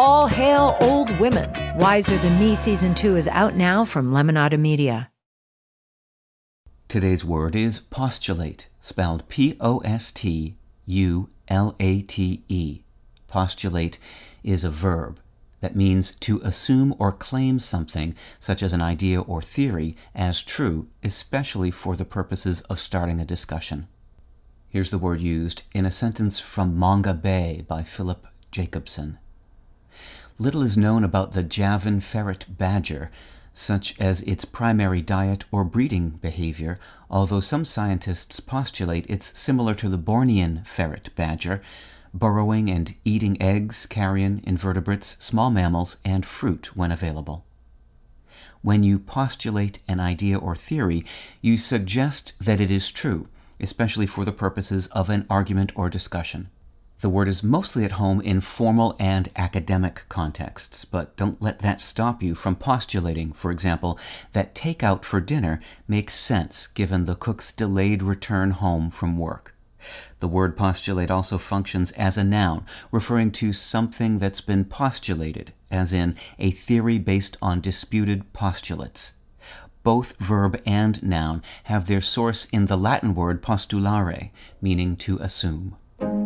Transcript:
All hail old women. Wiser Than Me season two is out now from Lemonada Media. Today's word is postulate, spelled P O S T U L A T E. Postulate is a verb that means to assume or claim something, such as an idea or theory, as true, especially for the purposes of starting a discussion. Here's the word used in a sentence from Mongabay by Philip Jacobson. Little is known about the Javan ferret badger, such as its primary diet or breeding behavior, although some scientists postulate it's similar to the Bornean ferret badger, burrowing and eating eggs, carrion, invertebrates, small mammals, and fruit when available. When you postulate an idea or theory, you suggest that it is true, especially for the purposes of an argument or discussion. The word is mostly at home in formal and academic contexts, but don't let that stop you from postulating, for example, that takeout for dinner makes sense given the cook's delayed return home from work. The word postulate also functions as a noun, referring to something that's been postulated, as in a theory based on disputed postulates. Both verb and noun have their source in the Latin word postulare, meaning to assume.